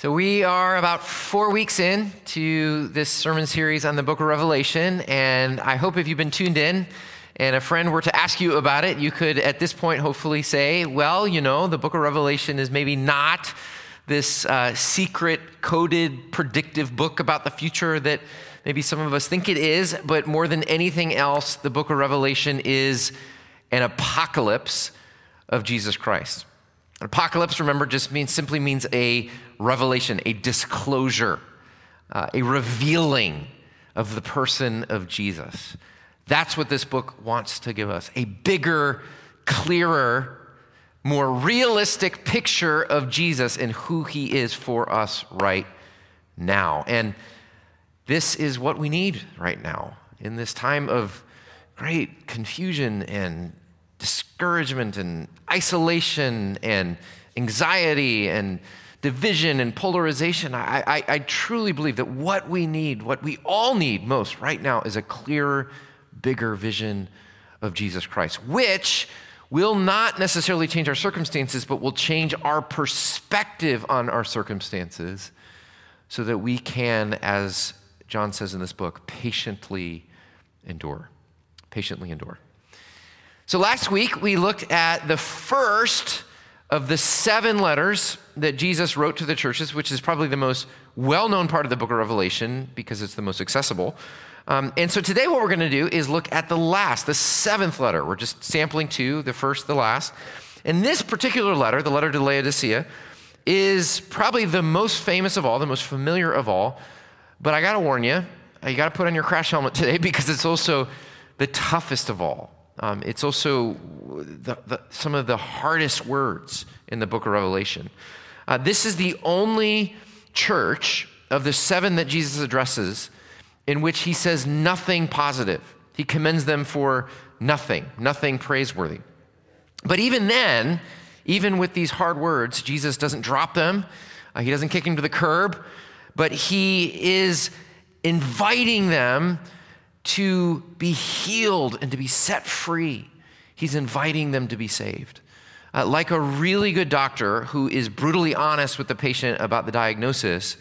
So, we are about four weeks in to this sermon series on the book of Revelation, and I hope if you've been tuned in and a friend were to ask you about it, you could at this point hopefully say, well, you know, the book of Revelation is maybe not this uh, secret, coded, predictive book about the future that maybe some of us think it is, but more than anything else, the book of Revelation is an apocalypse of Jesus Christ. An Apocalypse, remember, just means simply means a revelation, a disclosure, uh, a revealing of the person of Jesus. That's what this book wants to give us a bigger, clearer, more realistic picture of Jesus and who he is for us right now. And this is what we need right now in this time of great confusion and discouragement and isolation and anxiety and division and polarization. I, I, I, truly believe that what we need, what we all need most right now, is a clearer, bigger vision of Jesus Christ, which will not necessarily change our circumstances, but will change our perspective on our circumstances so that we can, as John says in this book, patiently endure. Patiently endure. So last week we looked at the first of the seven letters that Jesus wrote to the churches, which is probably the most well known part of the book of Revelation because it's the most accessible. Um, and so today, what we're going to do is look at the last, the seventh letter. We're just sampling two, the first, the last. And this particular letter, the letter to Laodicea, is probably the most famous of all, the most familiar of all. But I got to warn you, you got to put on your crash helmet today because it's also the toughest of all. Um, it's also the, the, some of the hardest words in the book of Revelation. Uh, this is the only church of the seven that Jesus addresses in which he says nothing positive. He commends them for nothing, nothing praiseworthy. But even then, even with these hard words, Jesus doesn't drop them, uh, he doesn't kick him to the curb, but he is inviting them to be healed and to be set free. He's inviting them to be saved. Uh, like a really good doctor who is brutally honest with the patient about the diagnosis,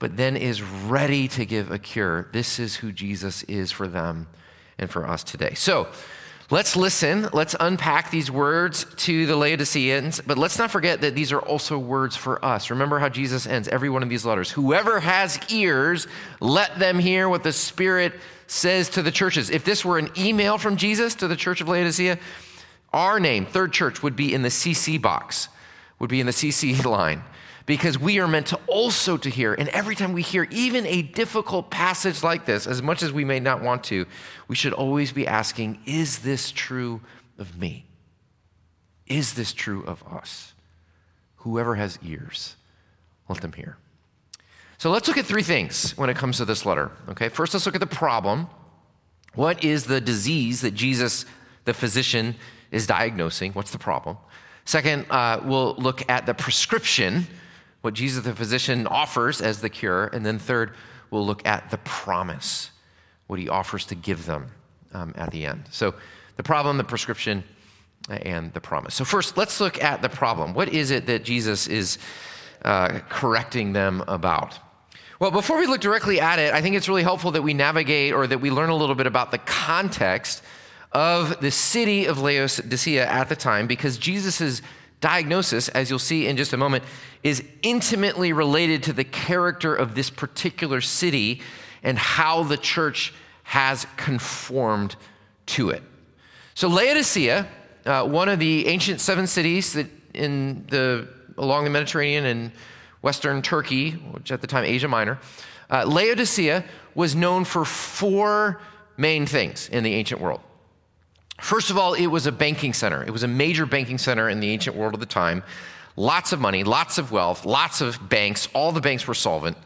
but then is ready to give a cure. This is who Jesus is for them and for us today. So, Let's listen. Let's unpack these words to the Laodiceans, but let's not forget that these are also words for us. Remember how Jesus ends every one of these letters. Whoever has ears, let them hear what the Spirit says to the churches. If this were an email from Jesus to the church of Laodicea, our name, Third Church, would be in the CC box, would be in the CC line because we are meant to also to hear. And every time we hear even a difficult passage like this as much as we may not want to we should always be asking is this true of me? Is this true of us? Whoever has ears let them hear. So let's look at three things when it comes to this letter okay? First let's look at the problem. What is the disease that jesus the physician is diagnosing? What's the problem? Second uh, we'll look at the prescription what Jesus the physician offers as the cure. And then third, we'll look at the promise, what he offers to give them um, at the end. So the problem, the prescription, and the promise. So first, let's look at the problem. What is it that Jesus is uh, correcting them about? Well, before we look directly at it, I think it's really helpful that we navigate or that we learn a little bit about the context of the city of Laodicea at the time because Jesus diagnosis, as you'll see in just a moment, is intimately related to the character of this particular city and how the church has conformed to it. So, Laodicea, uh, one of the ancient seven cities that in the, along the Mediterranean and Western Turkey, which at the time Asia Minor, uh, Laodicea was known for four main things in the ancient world. First of all, it was a banking center. It was a major banking center in the ancient world of the time. Lots of money, lots of wealth, lots of banks. All the banks were solvent.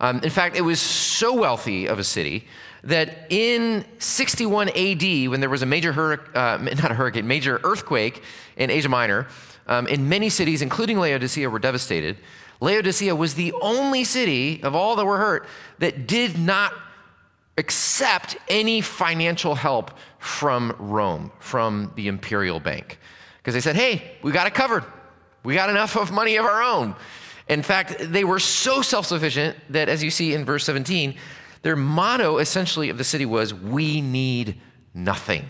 Um, in fact, it was so wealthy of a city that in 61 AD, when there was a major uh, not a hurricane, major earthquake in Asia Minor, um, in many cities, including Laodicea, were devastated. Laodicea was the only city of all that were hurt that did not accept any financial help from Rome, from the imperial bank. Because they said, hey, we got it covered. We got enough of money of our own. In fact, they were so self sufficient that, as you see in verse 17, their motto essentially of the city was, We need nothing.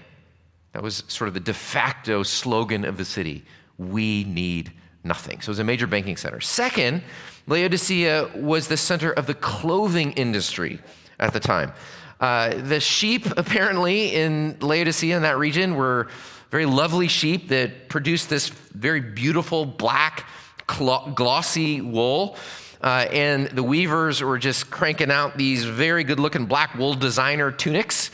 That was sort of the de facto slogan of the city. We need nothing. So it was a major banking center. Second, Laodicea was the center of the clothing industry at the time. Uh, the sheep, apparently, in Laodicea, in that region, were very lovely sheep that produced this very beautiful black, glossy wool. Uh, and the weavers were just cranking out these very good looking black wool designer tunics.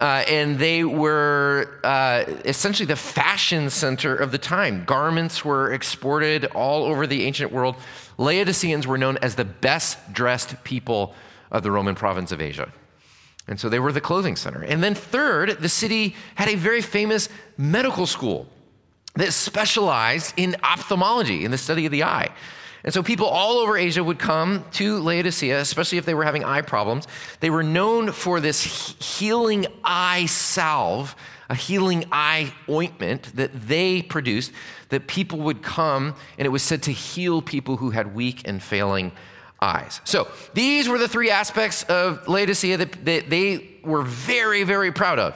Uh, and they were uh, essentially the fashion center of the time. Garments were exported all over the ancient world. Laodiceans were known as the best dressed people of the Roman province of Asia. And so they were the clothing center. And then, third, the city had a very famous medical school that specialized in ophthalmology, in the study of the eye. And so people all over Asia would come to Laodicea, especially if they were having eye problems. They were known for this healing eye salve, a healing eye ointment that they produced, that people would come, and it was said to heal people who had weak and failing eyes. So these were the three aspects of Laodicea that, that they were very, very proud of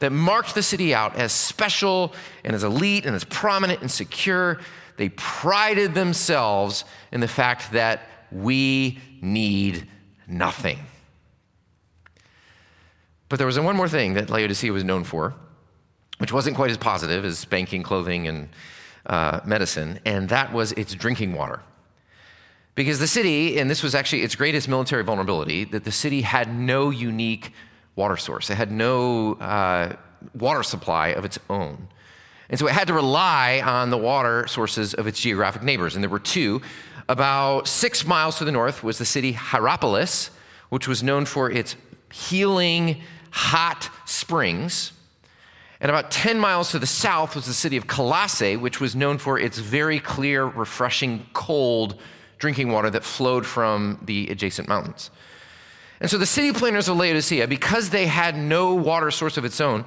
that marked the city out as special and as elite and as prominent and secure. They prided themselves in the fact that we need nothing. But there was one more thing that Laodicea was known for, which wasn't quite as positive as banking, clothing, and uh, medicine, and that was its drinking water. Because the city, and this was actually its greatest military vulnerability, that the city had no unique water source. It had no uh, water supply of its own. And so it had to rely on the water sources of its geographic neighbors. And there were two. About six miles to the north was the city Hierapolis, which was known for its healing hot springs. And about 10 miles to the south was the city of Colossae, which was known for its very clear, refreshing, cold drinking water that flowed from the adjacent mountains. And so the city planners of Laodicea, because they had no water source of its own,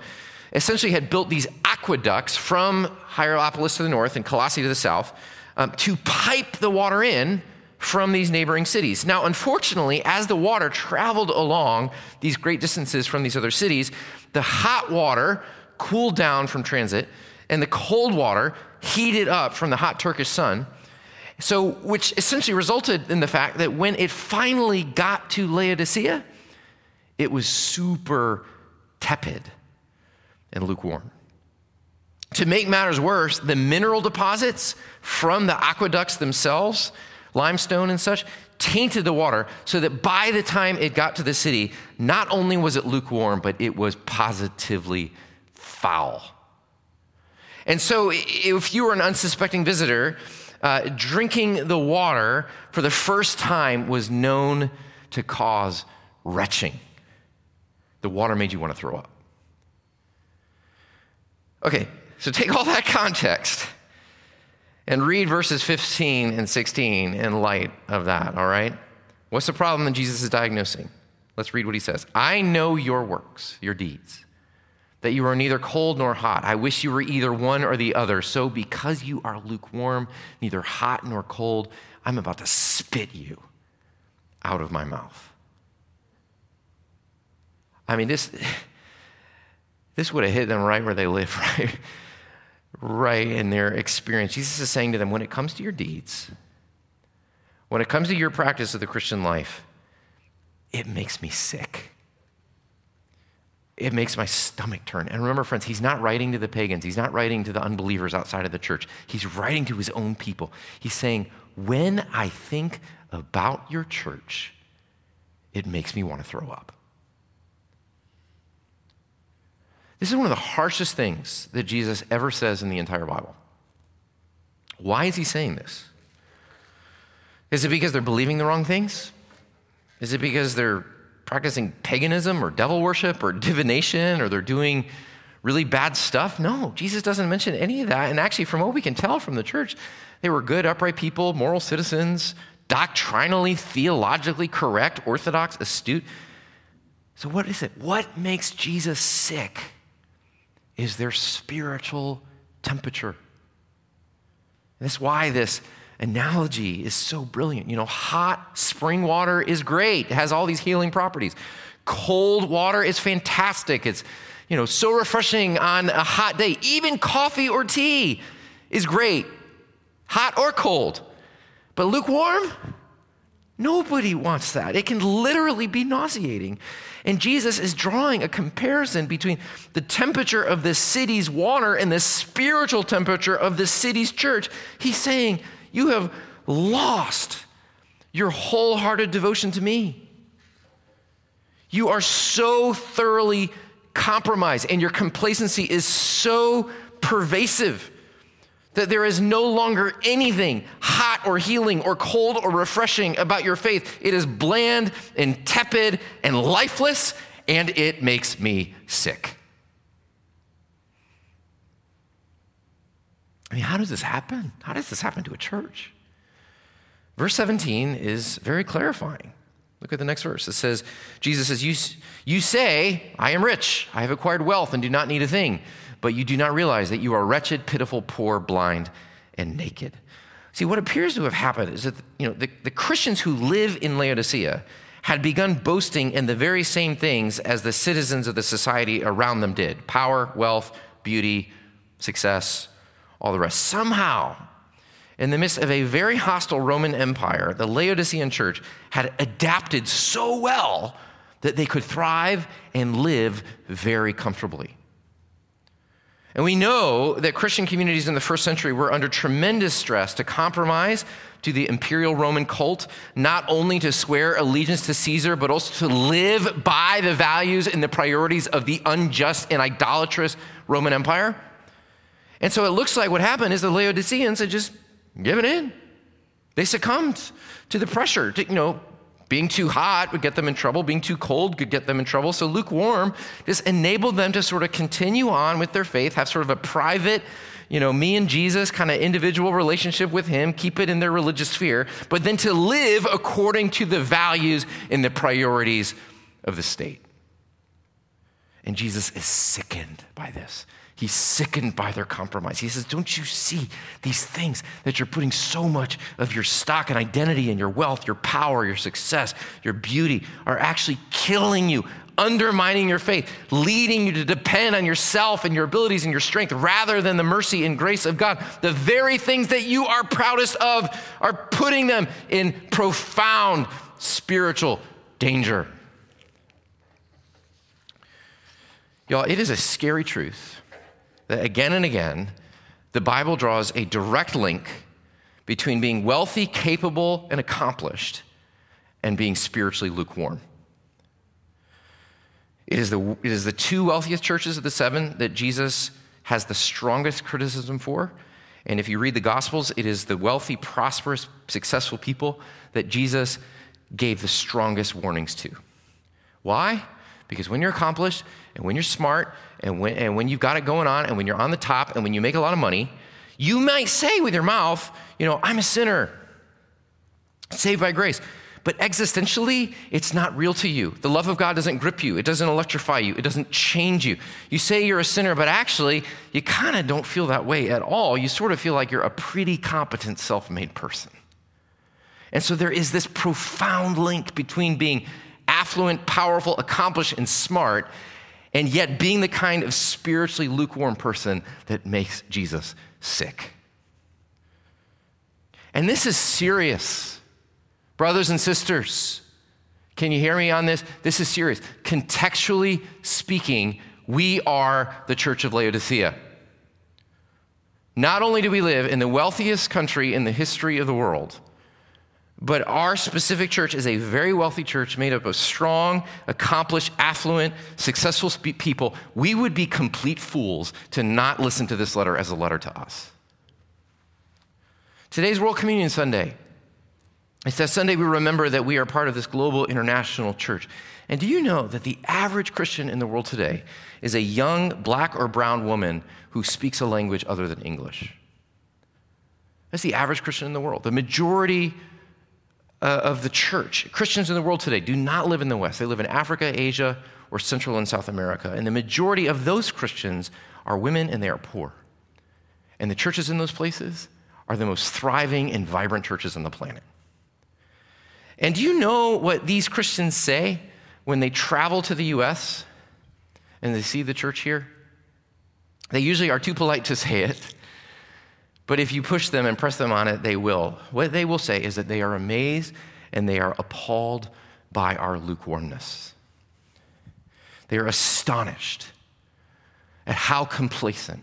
essentially had built these aqueducts from Hierapolis to the north and Colossae to the south um, to pipe the water in from these neighboring cities. Now, unfortunately, as the water traveled along these great distances from these other cities, the hot water cooled down from transit and the cold water heated up from the hot Turkish sun so, which essentially resulted in the fact that when it finally got to Laodicea, it was super tepid and lukewarm. To make matters worse, the mineral deposits from the aqueducts themselves, limestone and such, tainted the water so that by the time it got to the city, not only was it lukewarm, but it was positively foul. And so, if you were an unsuspecting visitor, uh, drinking the water for the first time was known to cause retching. The water made you want to throw up. Okay, so take all that context and read verses 15 and 16 in light of that, all right? What's the problem that Jesus is diagnosing? Let's read what he says. I know your works, your deeds that you are neither cold nor hot. I wish you were either one or the other. So, because you are lukewarm, neither hot nor cold, I'm about to spit you out of my mouth. I mean, this, this would have hit them right where they live, right? right in their experience. Jesus is saying to them when it comes to your deeds, when it comes to your practice of the Christian life, it makes me sick it makes my stomach turn. And remember, friends, he's not writing to the pagans, he's not writing to the unbelievers outside of the church. He's writing to his own people. He's saying, When I think about your church, it makes me want to throw up. This is one of the harshest things that Jesus ever says in the entire Bible. Why is he saying this? Is it because they're believing the wrong things? Is it because they're practicing paganism or devil worship or divination or they're doing really bad stuff. No, Jesus doesn't mention any of that. And actually, from what we can tell from the church, they were good, upright people, moral citizens, doctrinally, theologically correct, orthodox, astute. So, what is it? What makes Jesus sick is their spiritual temperature. That's why this analogy is so brilliant. You know, hot spring water is great, it has all these healing properties. Cold water is fantastic. It's, you know, so refreshing on a hot day. Even coffee or tea is great, hot or cold. But lukewarm, nobody wants that. It can literally be nauseating. And Jesus is drawing a comparison between the temperature of the city's water and the spiritual temperature of the city's church. He's saying, You have lost your wholehearted devotion to me. You are so thoroughly compromised, and your complacency is so pervasive that there is no longer anything hot or healing or cold or refreshing about your faith. It is bland and tepid and lifeless, and it makes me sick. I mean, how does this happen? How does this happen to a church? Verse 17 is very clarifying. Look at the next verse. It says, Jesus says, You, you say, I am rich, I have acquired wealth and do not need a thing but you do not realize that you are wretched, pitiful, poor, blind, and naked. See, what appears to have happened is that you know, the, the Christians who live in Laodicea had begun boasting in the very same things as the citizens of the society around them did power, wealth, beauty, success, all the rest. Somehow, in the midst of a very hostile Roman Empire, the Laodicean church had adapted so well that they could thrive and live very comfortably. And we know that Christian communities in the first century were under tremendous stress to compromise to the imperial Roman cult, not only to swear allegiance to Caesar, but also to live by the values and the priorities of the unjust and idolatrous Roman Empire. And so it looks like what happened is the Laodiceans had just given in. They succumbed to the pressure to, you know, being too hot would get them in trouble. Being too cold could get them in trouble. So lukewarm just enabled them to sort of continue on with their faith, have sort of a private, you know, me and Jesus kind of individual relationship with Him, keep it in their religious sphere, but then to live according to the values and the priorities of the state. And Jesus is sickened by this. He's sickened by their compromise. He says, Don't you see these things that you're putting so much of your stock and identity and your wealth, your power, your success, your beauty are actually killing you, undermining your faith, leading you to depend on yourself and your abilities and your strength rather than the mercy and grace of God? The very things that you are proudest of are putting them in profound spiritual danger. Y'all, it is a scary truth that again and again, the Bible draws a direct link between being wealthy, capable, and accomplished and being spiritually lukewarm. It is, the, it is the two wealthiest churches of the seven that Jesus has the strongest criticism for. And if you read the Gospels, it is the wealthy, prosperous, successful people that Jesus gave the strongest warnings to. Why? Because when you're accomplished and when you're smart and when, and when you've got it going on and when you're on the top and when you make a lot of money, you might say with your mouth, you know, I'm a sinner, saved by grace. But existentially, it's not real to you. The love of God doesn't grip you, it doesn't electrify you, it doesn't change you. You say you're a sinner, but actually, you kind of don't feel that way at all. You sort of feel like you're a pretty competent, self made person. And so there is this profound link between being affluent, powerful, accomplished, and smart, and yet being the kind of spiritually lukewarm person that makes Jesus sick. And this is serious. Brothers and sisters, can you hear me on this? This is serious. Contextually speaking, we are the church of Laodicea. Not only do we live in the wealthiest country in the history of the world, but our specific church is a very wealthy church made up of strong, accomplished, affluent, successful people. We would be complete fools to not listen to this letter as a letter to us. Today's World Communion Sunday. It's that Sunday we remember that we are part of this global international church. And do you know that the average Christian in the world today is a young black or brown woman who speaks a language other than English? That's the average Christian in the world. The majority uh, of the church. Christians in the world today do not live in the West. They live in Africa, Asia, or Central and South America. And the majority of those Christians are women and they are poor. And the churches in those places are the most thriving and vibrant churches on the planet. And do you know what these Christians say when they travel to the US and they see the church here? They usually are too polite to say it, but if you push them and press them on it, they will. What they will say is that they are amazed and they are appalled by our lukewarmness. They are astonished at how complacent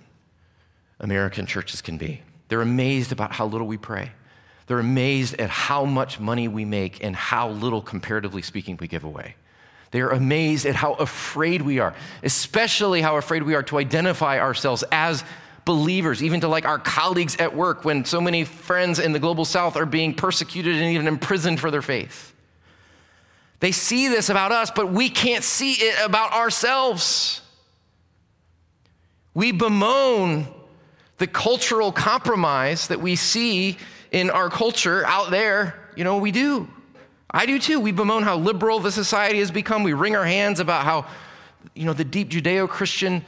American churches can be. They're amazed about how little we pray. They're amazed at how much money we make and how little, comparatively speaking, we give away. They are amazed at how afraid we are, especially how afraid we are to identify ourselves as believers, even to like our colleagues at work when so many friends in the global south are being persecuted and even imprisoned for their faith. They see this about us, but we can't see it about ourselves. We bemoan the cultural compromise that we see in our culture out there. You know, we do. I do too. We bemoan how liberal the society has become. We wring our hands about how, you know, the deep Judeo Christian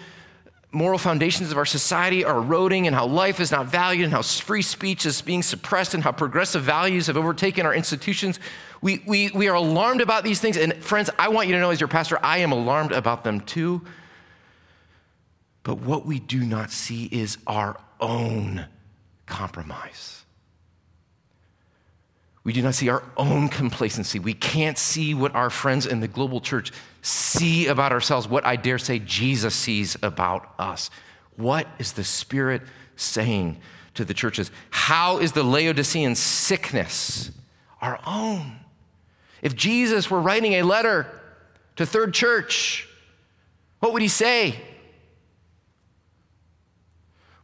moral foundations of our society are eroding and how life is not valued and how free speech is being suppressed and how progressive values have overtaken our institutions. We, we, we are alarmed about these things. And friends, I want you to know as your pastor, I am alarmed about them too. But what we do not see is our own compromise. We do not see our own complacency. We can't see what our friends in the global church see about ourselves, what I dare say Jesus sees about us. What is the Spirit saying to the churches? How is the Laodicean sickness our own? If Jesus were writing a letter to Third Church, what would he say?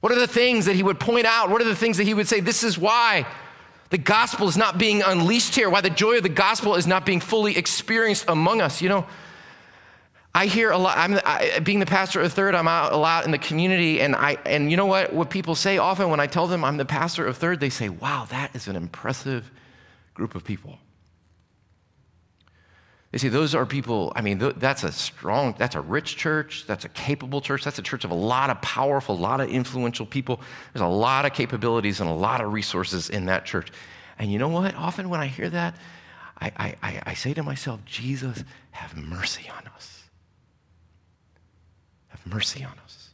What are the things that he would point out? What are the things that he would say? This is why the gospel is not being unleashed here, why the joy of the gospel is not being fully experienced among us. You know, I hear a lot, I'm, I, being the pastor of Third, I'm out a lot in the community, and, I, and you know what? What people say often when I tell them I'm the pastor of Third, they say, wow, that is an impressive group of people. They say those are people, I mean, that's a strong, that's a rich church, that's a capable church, that's a church of a lot of powerful, a lot of influential people. There's a lot of capabilities and a lot of resources in that church. And you know what? Often when I hear that, I, I, I say to myself, Jesus, have mercy on us. Have mercy on us.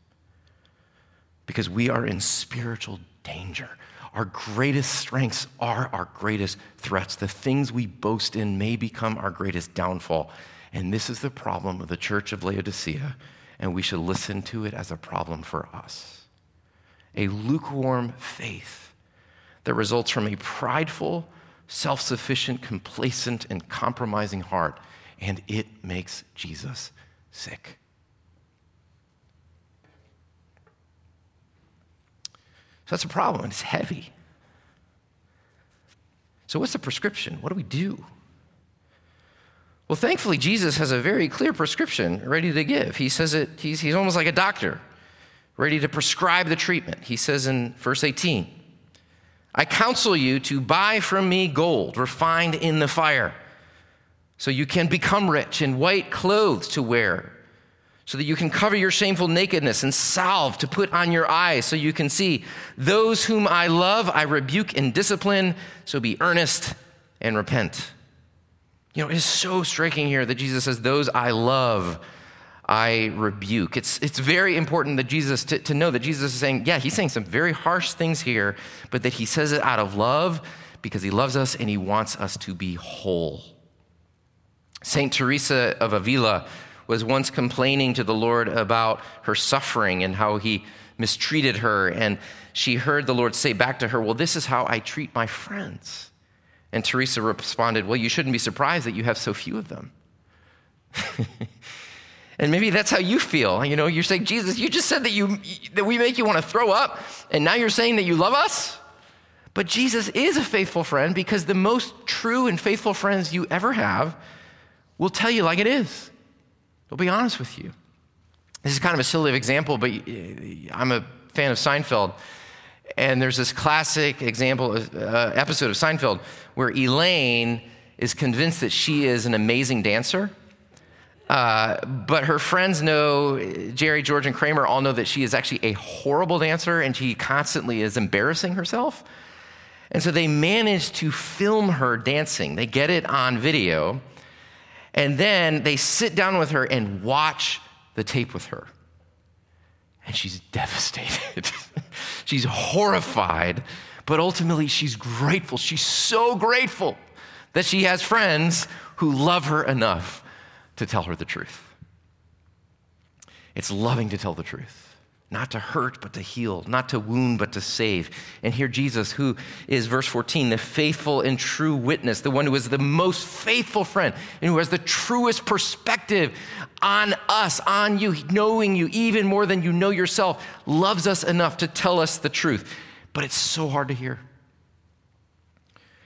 Because we are in spiritual danger. Our greatest strengths are our greatest threats. The things we boast in may become our greatest downfall. And this is the problem of the church of Laodicea, and we should listen to it as a problem for us. A lukewarm faith that results from a prideful, self sufficient, complacent, and compromising heart, and it makes Jesus sick. So that's a problem, it's heavy. So, what's the prescription? What do we do? Well, thankfully, Jesus has a very clear prescription ready to give. He says it, he's, he's almost like a doctor, ready to prescribe the treatment. He says in verse 18, I counsel you to buy from me gold refined in the fire, so you can become rich, and white clothes to wear so that you can cover your shameful nakedness, and salve to put on your eyes so you can see. Those whom I love, I rebuke and discipline, so be earnest and repent. You know, it is so striking here that Jesus says, Those I love, I rebuke. It's, it's very important that Jesus, to, to know that Jesus is saying, yeah, he's saying some very harsh things here, but that he says it out of love because he loves us and he wants us to be whole. St. Teresa of Avila was once complaining to the Lord about her suffering and how he mistreated her. And she heard the Lord say back to her, Well, this is how I treat my friends. And Teresa responded, Well, you shouldn't be surprised that you have so few of them. and maybe that's how you feel. You know, you're saying, Jesus, you just said that, you, that we make you want to throw up, and now you're saying that you love us? But Jesus is a faithful friend because the most true and faithful friends you ever have will tell you like it is. I'll be honest with you. This is kind of a silly example, but I'm a fan of Seinfeld. And there's this classic example, uh, episode of Seinfeld where Elaine is convinced that she is an amazing dancer. Uh, but her friends know, Jerry, George, and Kramer all know that she is actually a horrible dancer and she constantly is embarrassing herself. And so they manage to film her dancing. They get it on video. And then they sit down with her and watch the tape with her. And she's devastated. she's horrified, but ultimately she's grateful. She's so grateful that she has friends who love her enough to tell her the truth. It's loving to tell the truth not to hurt, but to heal, not to wound, but to save. And here, Jesus, who is, verse 14, the faithful and true witness, the one who is the most faithful friend and who has the truest perspective on us, on you, knowing you even more than you know yourself, loves us enough to tell us the truth. But it's so hard to hear.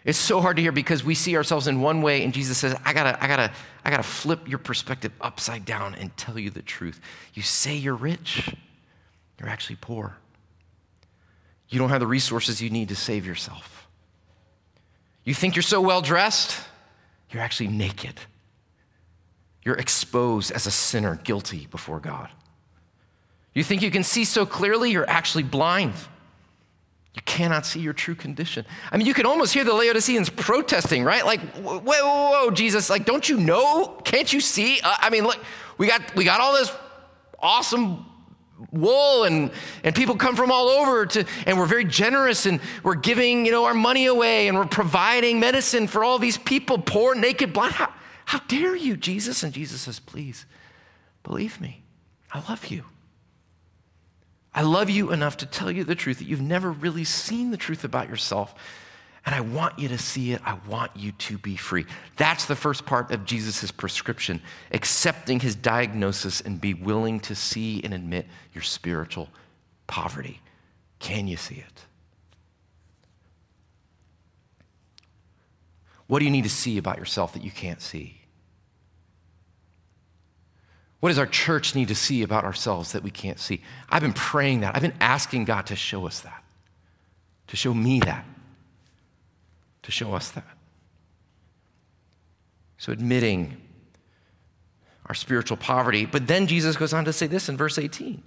It's so hard to hear because we see ourselves in one way, and Jesus says, I gotta, I gotta, I gotta flip your perspective upside down and tell you the truth. You say you're rich you're actually poor. You don't have the resources you need to save yourself. You think you're so well dressed, you're actually naked. You're exposed as a sinner, guilty before God. You think you can see so clearly, you're actually blind. You cannot see your true condition. I mean, you can almost hear the Laodiceans protesting, right? Like, whoa, whoa, whoa, Jesus, like, don't you know? Can't you see? Uh, I mean, look, we got, we got all this awesome wool and, and people come from all over to and we're very generous and we're giving you know our money away and we're providing medicine for all these people poor naked blind. How, how dare you jesus? And jesus says please believe me. I love you. I love you enough to tell you the truth that you've never really seen the truth about yourself and I want you to see it. I want you to be free. That's the first part of Jesus' prescription accepting his diagnosis and be willing to see and admit your spiritual poverty. Can you see it? What do you need to see about yourself that you can't see? What does our church need to see about ourselves that we can't see? I've been praying that. I've been asking God to show us that, to show me that to show us that. So, admitting our spiritual poverty. But then Jesus goes on to say this in verse 18.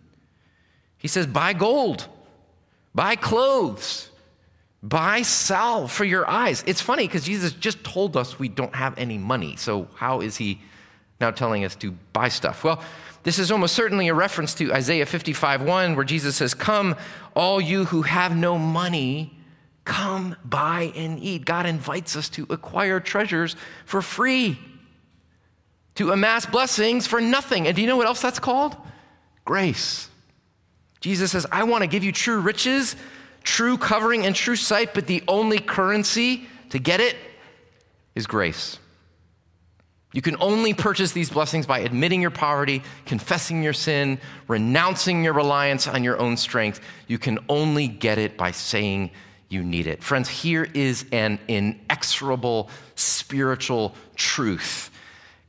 He says, Buy gold, buy clothes, buy salve for your eyes. It's funny because Jesus just told us we don't have any money. So, how is he now telling us to buy stuff? Well, this is almost certainly a reference to Isaiah 55 1, where Jesus says, Come, all you who have no money Come, buy, and eat. God invites us to acquire treasures for free, to amass blessings for nothing. And do you know what else that's called? Grace. Jesus says, I want to give you true riches, true covering, and true sight, but the only currency to get it is grace. You can only purchase these blessings by admitting your poverty, confessing your sin, renouncing your reliance on your own strength. You can only get it by saying you need it. Friends, here is an inexorable spiritual truth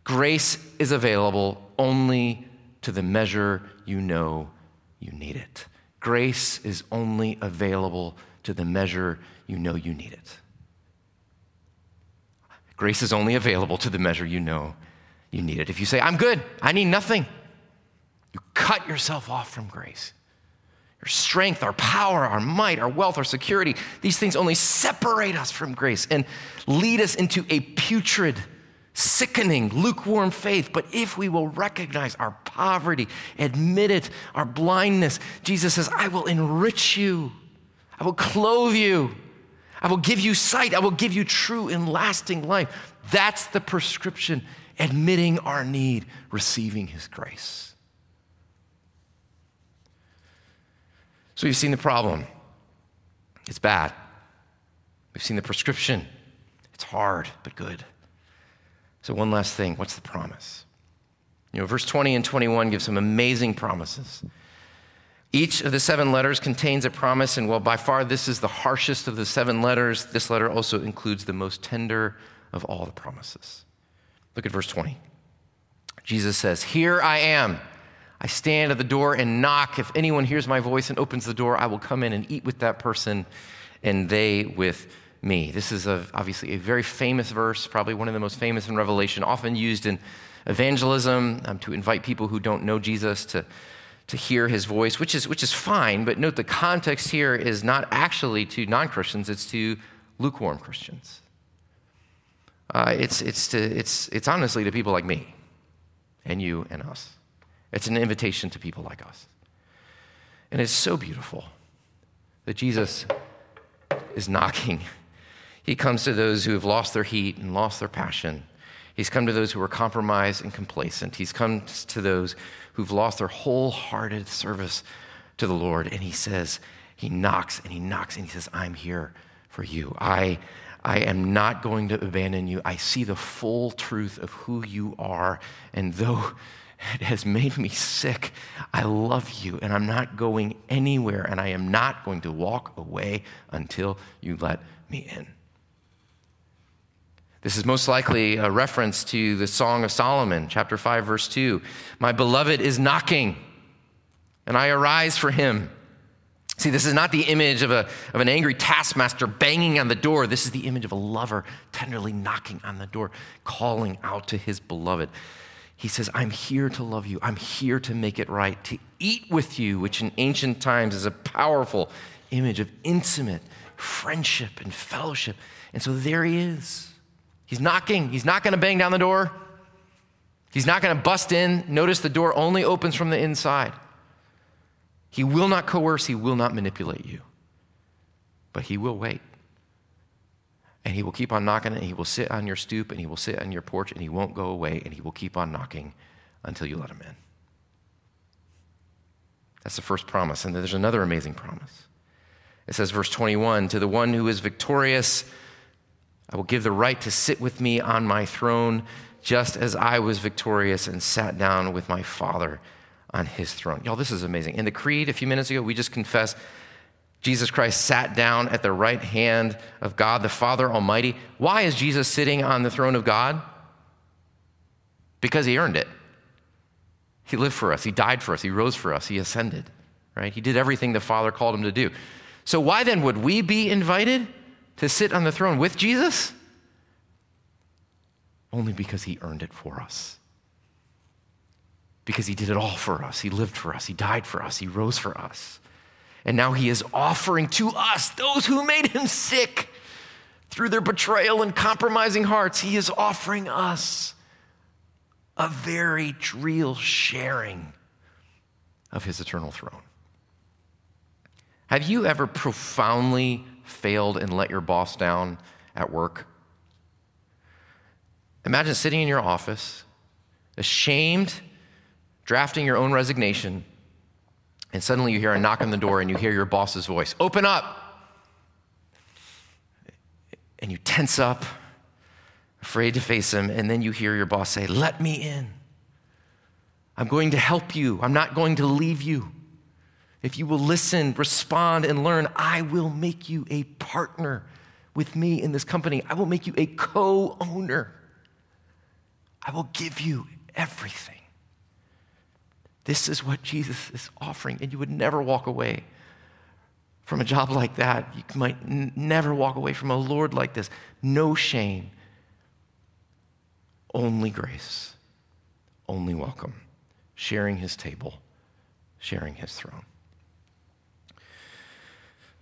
grace is available only to the measure you know you need it. Grace is only available to the measure you know you need it. Grace is only available to the measure you know you need it. If you say, I'm good, I need nothing, you cut yourself off from grace. Our strength, our power, our might, our wealth, our security, these things only separate us from grace and lead us into a putrid, sickening, lukewarm faith. But if we will recognize our poverty, admit it, our blindness, Jesus says, I will enrich you, I will clothe you, I will give you sight, I will give you true and lasting life. That's the prescription, admitting our need, receiving his grace. So we've seen the problem. It's bad. We've seen the prescription. It's hard, but good. So, one last thing what's the promise? You know, verse 20 and 21 give some amazing promises. Each of the seven letters contains a promise, and while by far this is the harshest of the seven letters, this letter also includes the most tender of all the promises. Look at verse 20. Jesus says, Here I am. I stand at the door and knock. If anyone hears my voice and opens the door, I will come in and eat with that person and they with me. This is a, obviously a very famous verse, probably one of the most famous in Revelation, often used in evangelism um, to invite people who don't know Jesus to, to hear his voice, which is, which is fine, but note the context here is not actually to non Christians, it's to lukewarm Christians. Uh, it's, it's, to, it's, it's honestly to people like me and you and us. It's an invitation to people like us. And it's so beautiful that Jesus is knocking. He comes to those who have lost their heat and lost their passion. He's come to those who are compromised and complacent. He's come to those who've lost their wholehearted service to the Lord. And he says, He knocks and he knocks and he says, I'm here for you. I, I am not going to abandon you. I see the full truth of who you are. And though it has made me sick, I love you and I'm not going anywhere and I am not going to walk away until you let me in. This is most likely a reference to the Song of Solomon, chapter 5, verse 2. My beloved is knocking, and I arise for him. See, this is not the image of, a, of an angry taskmaster banging on the door. This is the image of a lover tenderly knocking on the door, calling out to his beloved. He says, I'm here to love you. I'm here to make it right, to eat with you, which in ancient times is a powerful image of intimate friendship and fellowship. And so there he is He's knocking. He's not going to bang down the door. He's not going to bust in. Notice the door only opens from the inside. He will not coerce, he will not manipulate you. But he will wait. And he will keep on knocking, and he will sit on your stoop, and he will sit on your porch, and he won't go away, and he will keep on knocking until you let him in. That's the first promise. And there's another amazing promise. It says, verse 21 To the one who is victorious, I will give the right to sit with me on my throne, just as I was victorious and sat down with my Father on his throne. Y'all, this is amazing. In the Creed a few minutes ago, we just confessed Jesus Christ sat down at the right hand of God, the Father Almighty. Why is Jesus sitting on the throne of God? Because he earned it. He lived for us, he died for us, he rose for us, he ascended, right? He did everything the Father called him to do. So, why then would we be invited? to sit on the throne with Jesus? Only because he earned it for us. Because he did it all for us. He lived for us. He died for us. He rose for us. And now he is offering to us, those who made him sick through their betrayal and compromising hearts, he is offering us a very real sharing of his eternal throne. Have you ever profoundly failed and let your boss down at work? Imagine sitting in your office, ashamed, drafting your own resignation, and suddenly you hear a knock on the door and you hear your boss's voice Open up! And you tense up, afraid to face him, and then you hear your boss say, Let me in. I'm going to help you. I'm not going to leave you. If you will listen, respond, and learn, I will make you a partner with me in this company. I will make you a co owner. I will give you everything. This is what Jesus is offering, and you would never walk away from a job like that. You might n- never walk away from a Lord like this. No shame, only grace, only welcome, sharing his table, sharing his throne.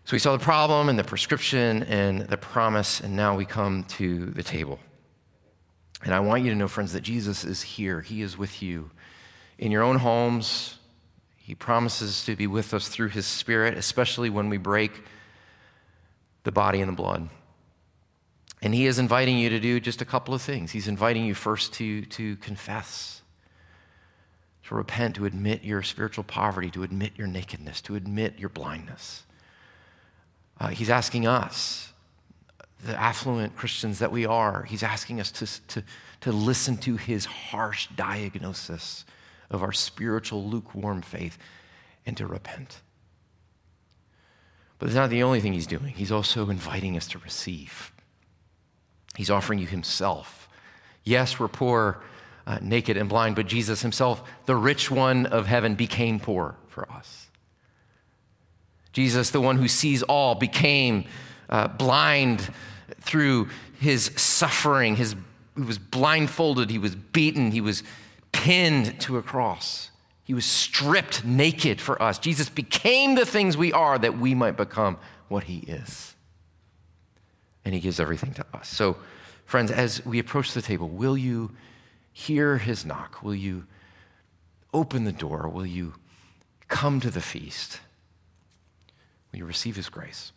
So we saw the problem and the prescription and the promise, and now we come to the table. And I want you to know, friends, that Jesus is here. He is with you in your own homes. He promises to be with us through His Spirit, especially when we break the body and the blood. And He is inviting you to do just a couple of things. He's inviting you first to, to confess, to repent, to admit your spiritual poverty, to admit your nakedness, to admit your blindness. Uh, he's asking us, the affluent Christians that we are, he's asking us to, to, to listen to his harsh diagnosis of our spiritual lukewarm faith and to repent. But it's not the only thing he's doing, he's also inviting us to receive. He's offering you himself. Yes, we're poor, uh, naked, and blind, but Jesus himself, the rich one of heaven, became poor for us. Jesus, the one who sees all, became uh, blind through his suffering. His, he was blindfolded, he was beaten, he was pinned to a cross. He was stripped naked for us. Jesus became the things we are that we might become what he is. and he gives everything to us. So, friends, as we approach the table, will you hear his knock? Will you open the door? Will you come to the feast? Will you receive his grace?